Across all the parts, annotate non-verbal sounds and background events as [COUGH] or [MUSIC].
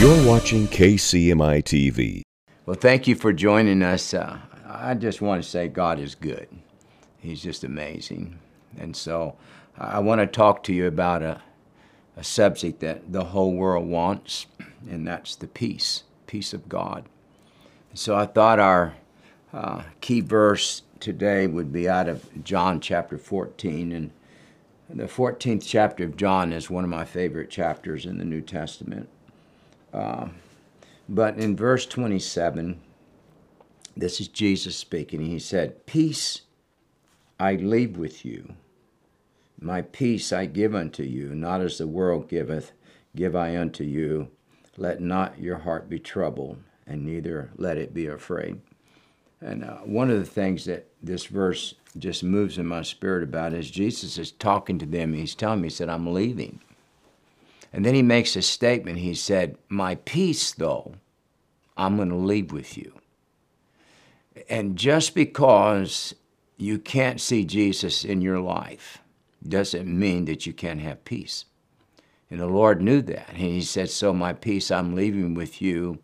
You're watching KCMI TV. Well, thank you for joining us. Uh, I just want to say God is good. He's just amazing. And so I want to talk to you about a, a subject that the whole world wants, and that's the peace, peace of God. So I thought our uh, key verse today would be out of John chapter 14. And the 14th chapter of John is one of my favorite chapters in the New Testament. Uh, but in verse 27, this is Jesus speaking. He said, Peace I leave with you. My peace I give unto you, not as the world giveth, give I unto you. Let not your heart be troubled, and neither let it be afraid. And uh, one of the things that this verse just moves in my spirit about is Jesus is talking to them. He's telling me, He said, I'm leaving. And then he makes a statement. He said, My peace, though, I'm going to leave with you. And just because you can't see Jesus in your life doesn't mean that you can't have peace. And the Lord knew that. And he said, So my peace I'm leaving with you.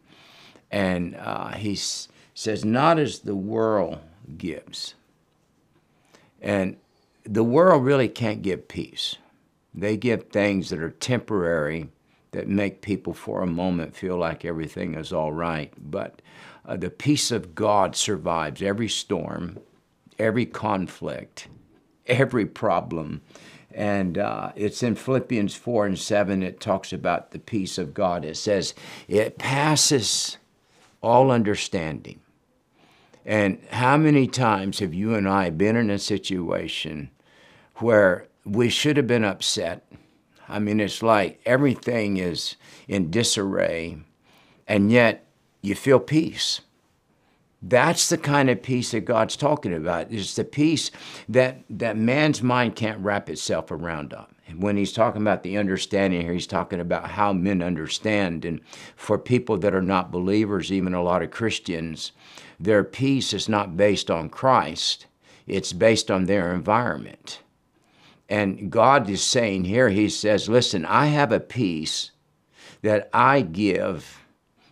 And uh, he says, Not as the world gives. And the world really can't give peace. They give things that are temporary that make people for a moment feel like everything is all right. But uh, the peace of God survives every storm, every conflict, every problem. And uh, it's in Philippians 4 and 7, it talks about the peace of God. It says, it passes all understanding. And how many times have you and I been in a situation where we should have been upset. I mean, it's like everything is in disarray, and yet you feel peace. That's the kind of peace that God's talking about. It's the peace that, that man's mind can't wrap itself around up. When he's talking about the understanding here, he's talking about how men understand. And for people that are not believers, even a lot of Christians, their peace is not based on Christ, it's based on their environment. And God is saying here, He says, Listen, I have a peace that I give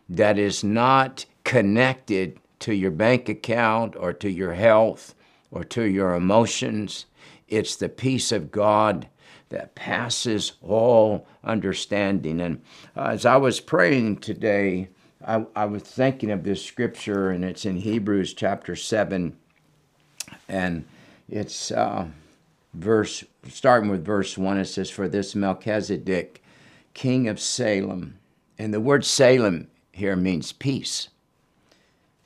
that is not connected to your bank account or to your health or to your emotions. It's the peace of God that passes all understanding. And uh, as I was praying today, I, I was thinking of this scripture, and it's in Hebrews chapter 7. And it's. Uh, verse, starting with verse 1, it says, For this Melchizedek, king of Salem, and the word Salem here means peace,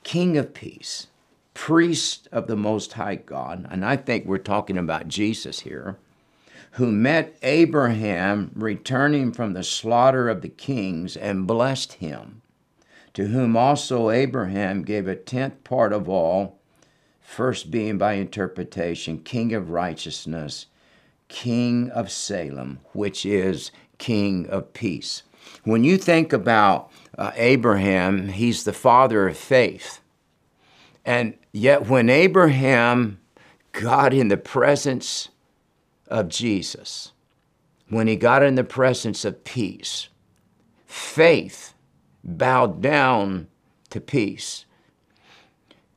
king of peace, priest of the Most High God, and I think we're talking about Jesus here, who met Abraham returning from the slaughter of the kings and blessed him, to whom also Abraham gave a tenth part of all first being by interpretation, King of righteousness, King of Salem, which is King of peace. When you think about uh, Abraham, he's the father of faith. And yet, when Abraham got in the presence of Jesus, when he got in the presence of peace, faith bowed down to peace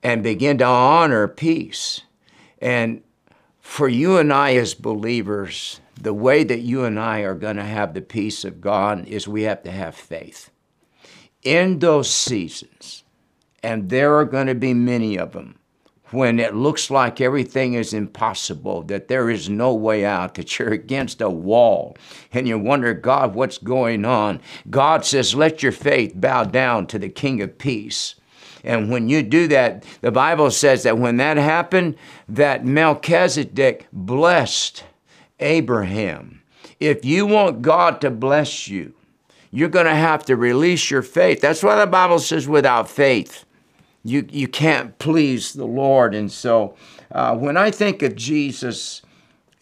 and begin to honor peace. And for you and I as believers, the way that you and I are going to have the peace of God is we have to have faith. In those seasons, and there are going to be many of them, when it looks like everything is impossible, that there is no way out, that you're against a wall, and you wonder, God, what's going on? God says, let your faith bow down to the King of Peace. And when you do that, the Bible says that when that happened, that Melchizedek blessed Abraham. If you want God to bless you, you're going to have to release your faith. That's why the Bible says without faith, you, you can't please the Lord. And so uh, when I think of Jesus,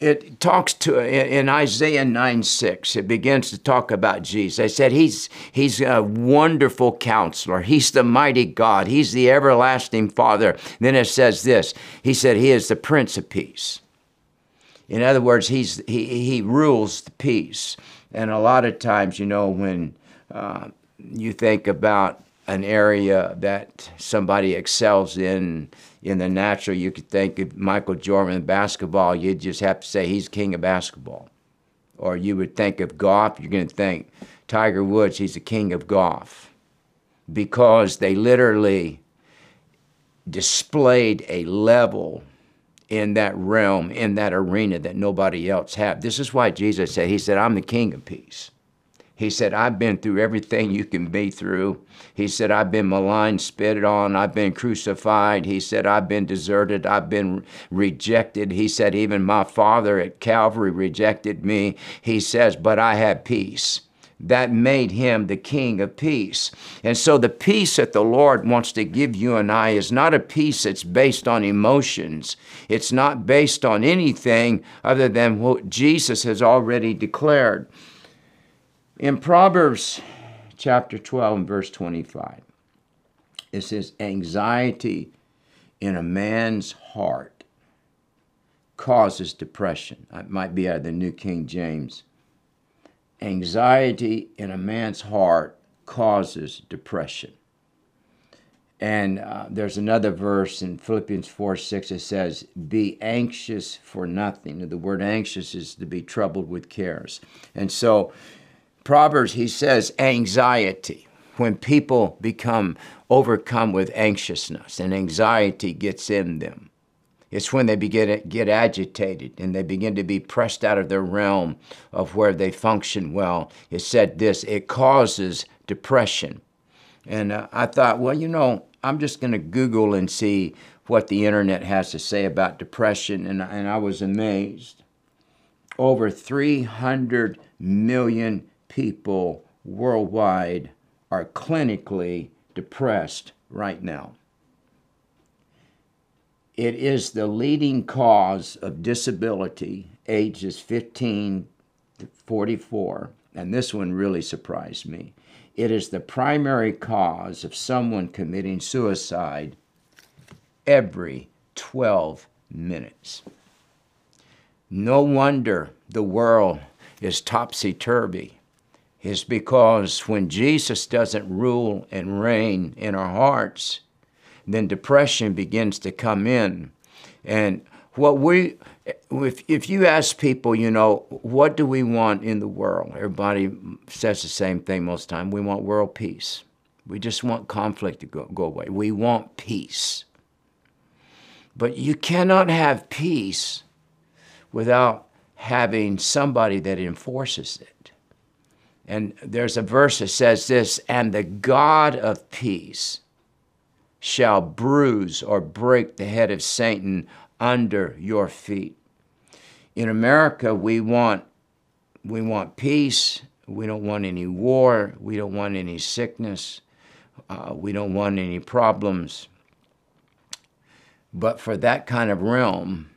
it talks to in Isaiah 9 6, it begins to talk about Jesus. I said he's he's a wonderful counselor. He's the mighty God. He's the everlasting Father. Then it says this. He said he is the Prince of Peace. In other words, he's he he rules the peace. And a lot of times, you know, when uh, you think about an area that somebody excels in in the natural, you could think of Michael Jordan in basketball, you'd just have to say he's king of basketball. Or you would think of golf, you're going to think Tiger Woods, he's the king of golf. Because they literally displayed a level in that realm, in that arena that nobody else had. This is why Jesus said, He said, I'm the king of peace. He said, I've been through everything you can be through. He said, I've been maligned, spit on, I've been crucified. He said, I've been deserted, I've been rejected. He said, even my father at Calvary rejected me. He says, but I have peace that made him the king of peace. And so the peace that the Lord wants to give you and I is not a peace that's based on emotions. It's not based on anything other than what Jesus has already declared. In Proverbs chapter 12 and verse 25, it says, Anxiety in a man's heart causes depression. It might be out of the New King James. Anxiety in a man's heart causes depression. And uh, there's another verse in Philippians 4 6, it says, Be anxious for nothing. The word anxious is to be troubled with cares. And so Proverbs, he says anxiety. When people become overcome with anxiousness and anxiety gets in them, it's when they begin get agitated and they begin to be pressed out of their realm of where they function well. It said this it causes depression. And uh, I thought, well, you know, I'm just going to Google and see what the internet has to say about depression. And, and I was amazed. Over 300 million people worldwide are clinically depressed right now. It is the leading cause of disability, ages 15 to 44, and this one really surprised me. It is the primary cause of someone committing suicide every 12 minutes. No wonder the world is topsy turvy is because when Jesus doesn't rule and reign in our hearts, then depression begins to come in. And what we, if, if you ask people, you know, what do we want in the world? Everybody says the same thing most time. We want world peace. We just want conflict to go, go away. We want peace. But you cannot have peace without having somebody that enforces it. And there's a verse that says this And the God of peace shall bruise or break the head of Satan under your feet. In America, we want, we want peace. We don't want any war. We don't want any sickness. Uh, we don't want any problems. But for that kind of realm,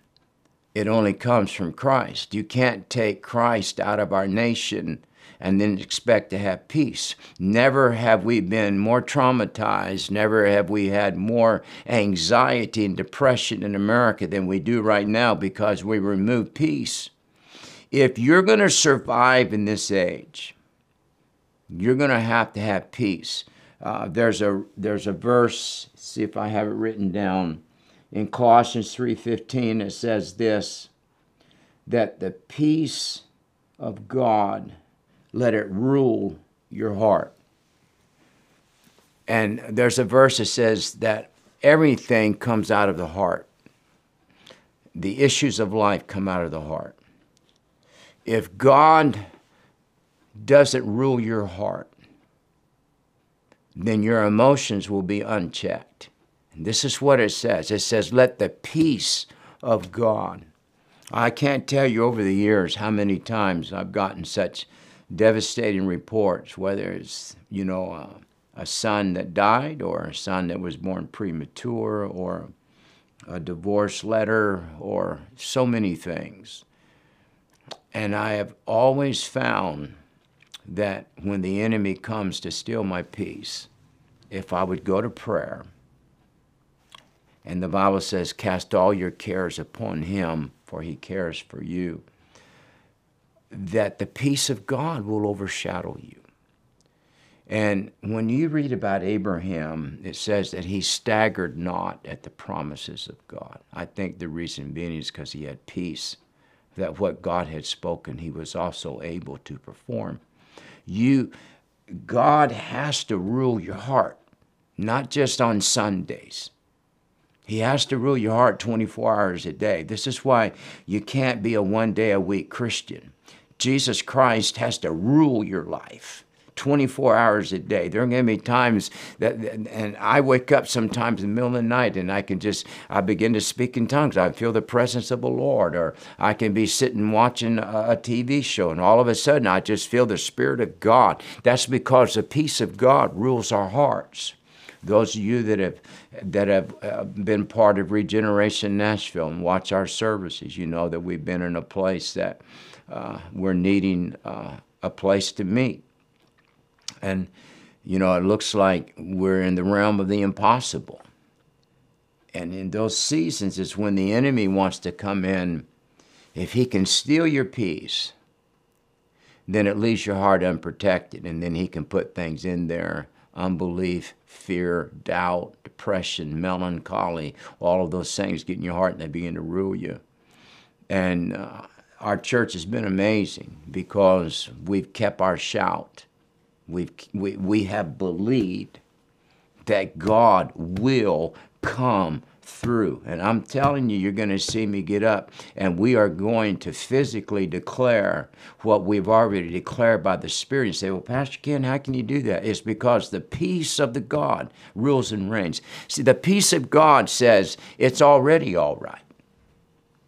it only comes from Christ. You can't take Christ out of our nation and then expect to have peace. Never have we been more traumatized, never have we had more anxiety and depression in America than we do right now because we remove peace. If you're going to survive in this age, you're going to have to have peace. Uh, there's a there's a verse. See if I have it written down in Colossians 3:15. It says this: that the peace of God let it rule your heart. And there's a verse that says that everything comes out of the heart. The issues of life come out of the heart. If God doesn't rule your heart, then your emotions will be unchecked. And this is what it says it says, Let the peace of God. I can't tell you over the years how many times I've gotten such devastating reports, whether it's, you know, a son that died or a son that was born premature or a divorce letter or so many things. And I have always found that when the enemy comes to steal my peace, if I would go to prayer, and the Bible says, cast all your cares upon him, for he cares for you that the peace of God will overshadow you. And when you read about Abraham, it says that he staggered not at the promises of God. I think the reason being is because he had peace, that what God had spoken, he was also able to perform. You, God has to rule your heart, not just on Sundays. He has to rule your heart 24 hours a day. This is why you can't be a one day a week Christian. Jesus Christ has to rule your life. 24 hours a day. There are going to be times that, and I wake up sometimes in the middle of the night and I can just, I begin to speak in tongues. I feel the presence of the Lord. Or I can be sitting watching a TV show and all of a sudden I just feel the Spirit of God. That's because the peace of God rules our hearts. Those of you that have that have uh, been part of Regeneration Nashville and watch our services, you know that we've been in a place that uh, we're needing uh, a place to meet. And, you know, it looks like we're in the realm of the impossible. And in those seasons is when the enemy wants to come in. If he can steal your peace, then it leaves your heart unprotected. And then he can put things in there unbelief, fear, doubt, depression, melancholy, all of those things get in your heart and they begin to rule you. And uh, our church has been amazing because we've kept our shout. We've, we, we have believed that God will come through. And I'm telling you, you're going to see me get up, and we are going to physically declare what we've already declared by the Spirit. You say, Well, Pastor Kent, how can you do that? It's because the peace of the God rules and reigns. See, the peace of God says it's already all right.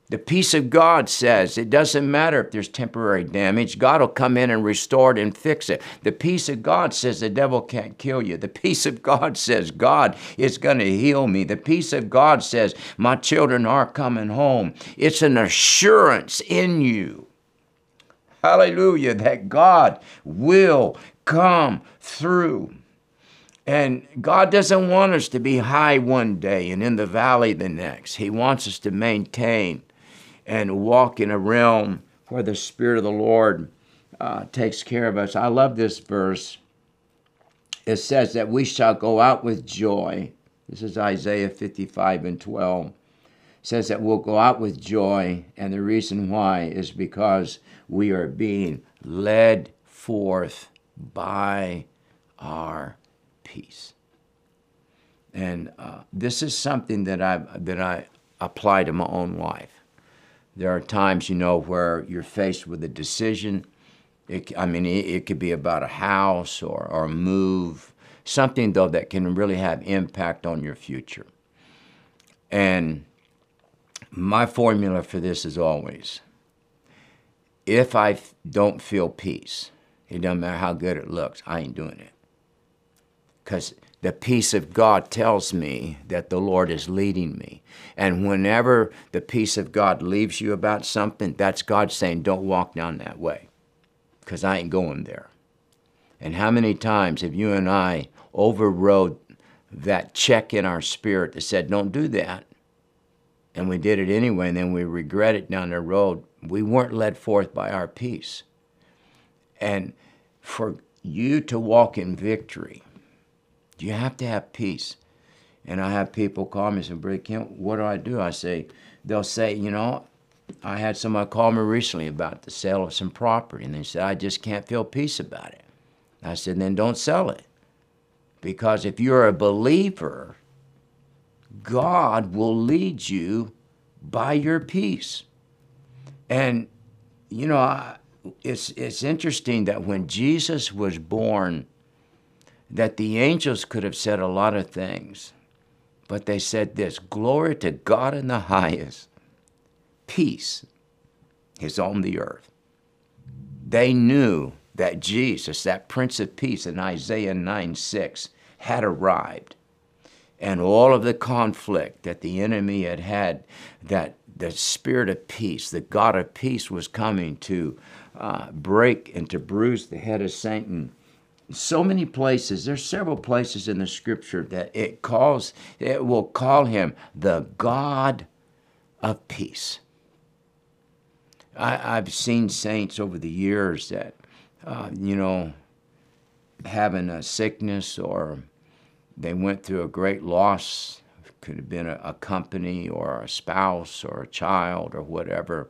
The peace of God says it doesn't matter if there's temporary damage, God will come in and restore it and fix it. The peace of God says the devil can't kill you. The [LAUGHS] peace of God says God is going to heal me. The peace of God says my children are coming home. It's an assurance in you. Hallelujah, that God will come through. And God doesn't want us to be high one day and in the valley the next. He wants us to maintain and walk in a realm where the Spirit of the Lord uh, takes care of us. I love this verse. It says that we shall go out with joy. This is Isaiah 55 and 12. It says that we'll go out with joy, and the reason why is because we are being led forth by our peace. And uh, this is something that I that I apply to my own life. There are times, you know, where you're faced with a decision. It, I mean, it, it could be about a house or, or a move, something, though, that can really have impact on your future. And my formula for this is always if I don't feel peace, it doesn't matter how good it looks, I ain't doing it. Because the peace of God tells me that the Lord is leading me. And whenever the peace of God leaves you about something, that's God saying, don't walk down that way because I ain't going there. And how many times have you and I overrode that check in our spirit that said, don't do that? And we did it anyway, and then we regret it down the road. We weren't led forth by our peace. And for you to walk in victory, you have to have peace. And I have people call me and say, Brother Kent, what do I do? I say, they'll say, you know, I had somebody call me recently about the sale of some property, and they said, I just can't feel peace about it. I said, then don't sell it. Because if you're a believer, God will lead you by your peace. And, you know, it's, it's interesting that when Jesus was born, that the angels could have said a lot of things, but they said this Glory to God in the highest, peace is on the earth. They knew that Jesus, that Prince of Peace in Isaiah 9 6, had arrived. And all of the conflict that the enemy had had, that the Spirit of peace, the God of peace, was coming to uh, break and to bruise the head of Satan so many places there's several places in the scripture that it calls it will call him the god of peace I, have seen saints over the years that uh, you know having a sickness or they went through a great loss. Could have been a, a company or a spouse or a child or whatever.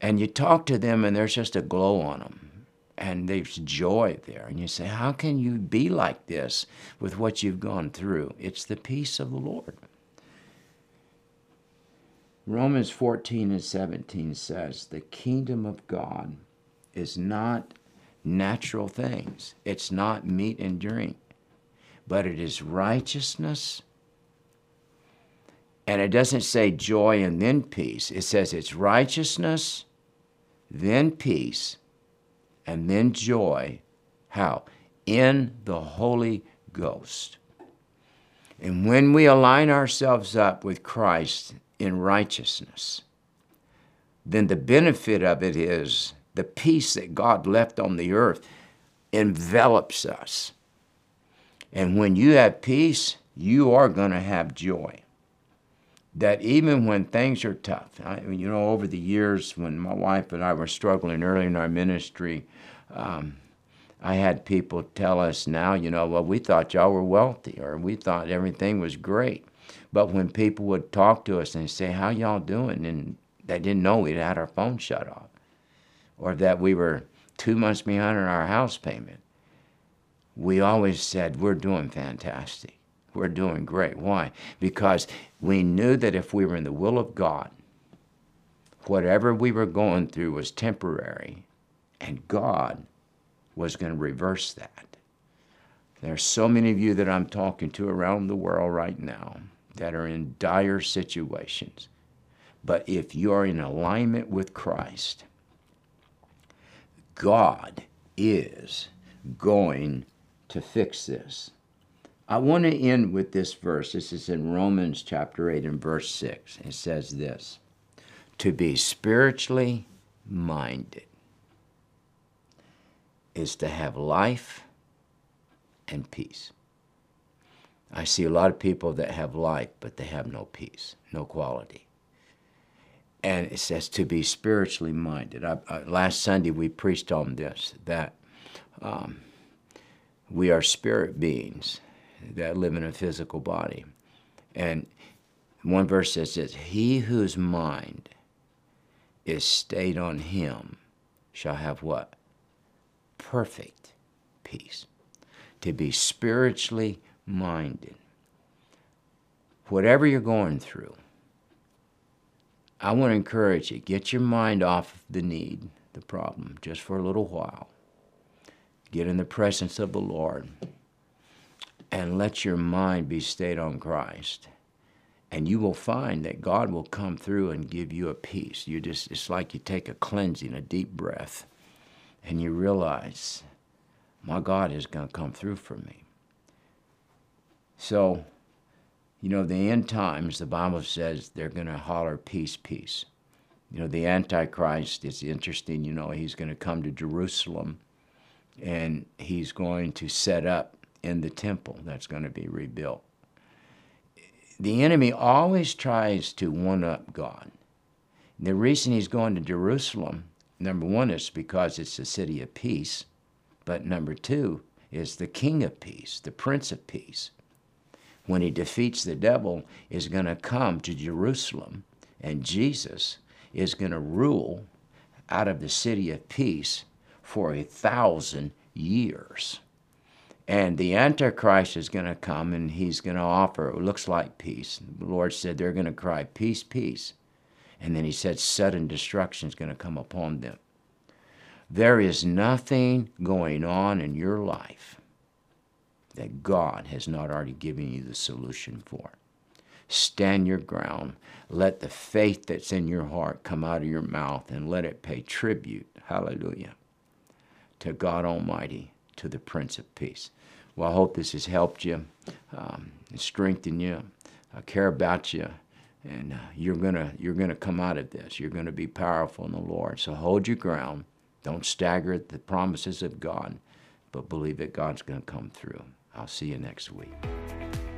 And you talk to them and there's just a glow on them and there's joy there. And you say, How can you be like this with what you've gone through? It's the peace of the Lord. Romans 14 and 17 says, The kingdom of God is not natural things, it's not meat and drink, but it is righteousness. And it doesn't say joy and then peace, it says it's righteousness, then peace, and then joy. How? In the Holy Ghost. And when we align ourselves up with Christ in righteousness, then the benefit of it is the peace that God left on the earth envelops us. And when you have peace, you are going to have joy. That even when things are tough, I, you know, over the years when my wife and I were struggling early in our ministry, um, I had people tell us now, you know, well, we thought y'all were wealthy or we thought everything was great. But when people would talk to us and say, how y'all doing? And they didn't know we'd had our phone shut off or that we were two months behind on our house payment. We always said, we're doing fantastic. We're doing great. Why? Because we knew that if we were in the will of God, whatever we were going through was temporary and God was going to reverse that. There are so many of you that I'm talking to around the world right now that are in dire situations. But if you're in alignment with Christ, God is going to fix this. I want to end with this verse. This is in Romans chapter 8 and verse 6. It says this To be spiritually minded is to have life and peace. I see a lot of people that have life, but they have no peace, no quality. And it says to be spiritually minded. I, I, last Sunday we preached on this that um, we are spirit beings that live in a physical body. And one verse says this He whose mind is stayed on him shall have what? Perfect peace, to be spiritually minded. Whatever you're going through, I want to encourage you get your mind off the need, the problem, just for a little while. Get in the presence of the Lord and let your mind be stayed on Christ. And you will find that God will come through and give you a peace. You just it's like you take a cleansing, a deep breath and you realize, my God is going to come through for me. So, you know, the end times, the Bible says they're going to holler, peace, peace. You know, the Antichrist it's interesting. You know, he's going to come to Jerusalem and he's going to set up in the temple that's going to be rebuilt. The enemy always tries to one up God. The reason he's going to Jerusalem Number one is because it's the city of peace, but number two is the king of peace, the prince of peace. When he defeats the devil, is going to come to Jerusalem, and Jesus is going to rule out of the city of peace for a thousand years. And the Antichrist is going to come and he's going to offer, it looks like peace. The Lord said they're going to cry, Peace, peace. And then he said, sudden destruction is going to come upon them. There is nothing going on in your life that God has not already given you the solution for. Stand your ground. Let the faith that's in your heart come out of your mouth and let it pay tribute, hallelujah, to God Almighty, to the Prince of Peace. Well, I hope this has helped you um, strengthened you. I care about you and uh, you're gonna you're gonna come out of this. You're gonna be powerful in the Lord. So hold your ground. Don't stagger at the promises of God, but believe that God's gonna come through. I'll see you next week.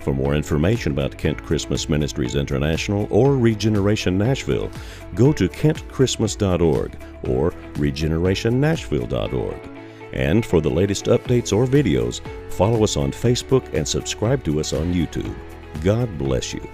For more information about Kent Christmas Ministries International or Regeneration Nashville, go to kentchristmas.org or regenerationnashville.org And for the latest updates or videos, follow us on Facebook and subscribe to us on YouTube. God bless you.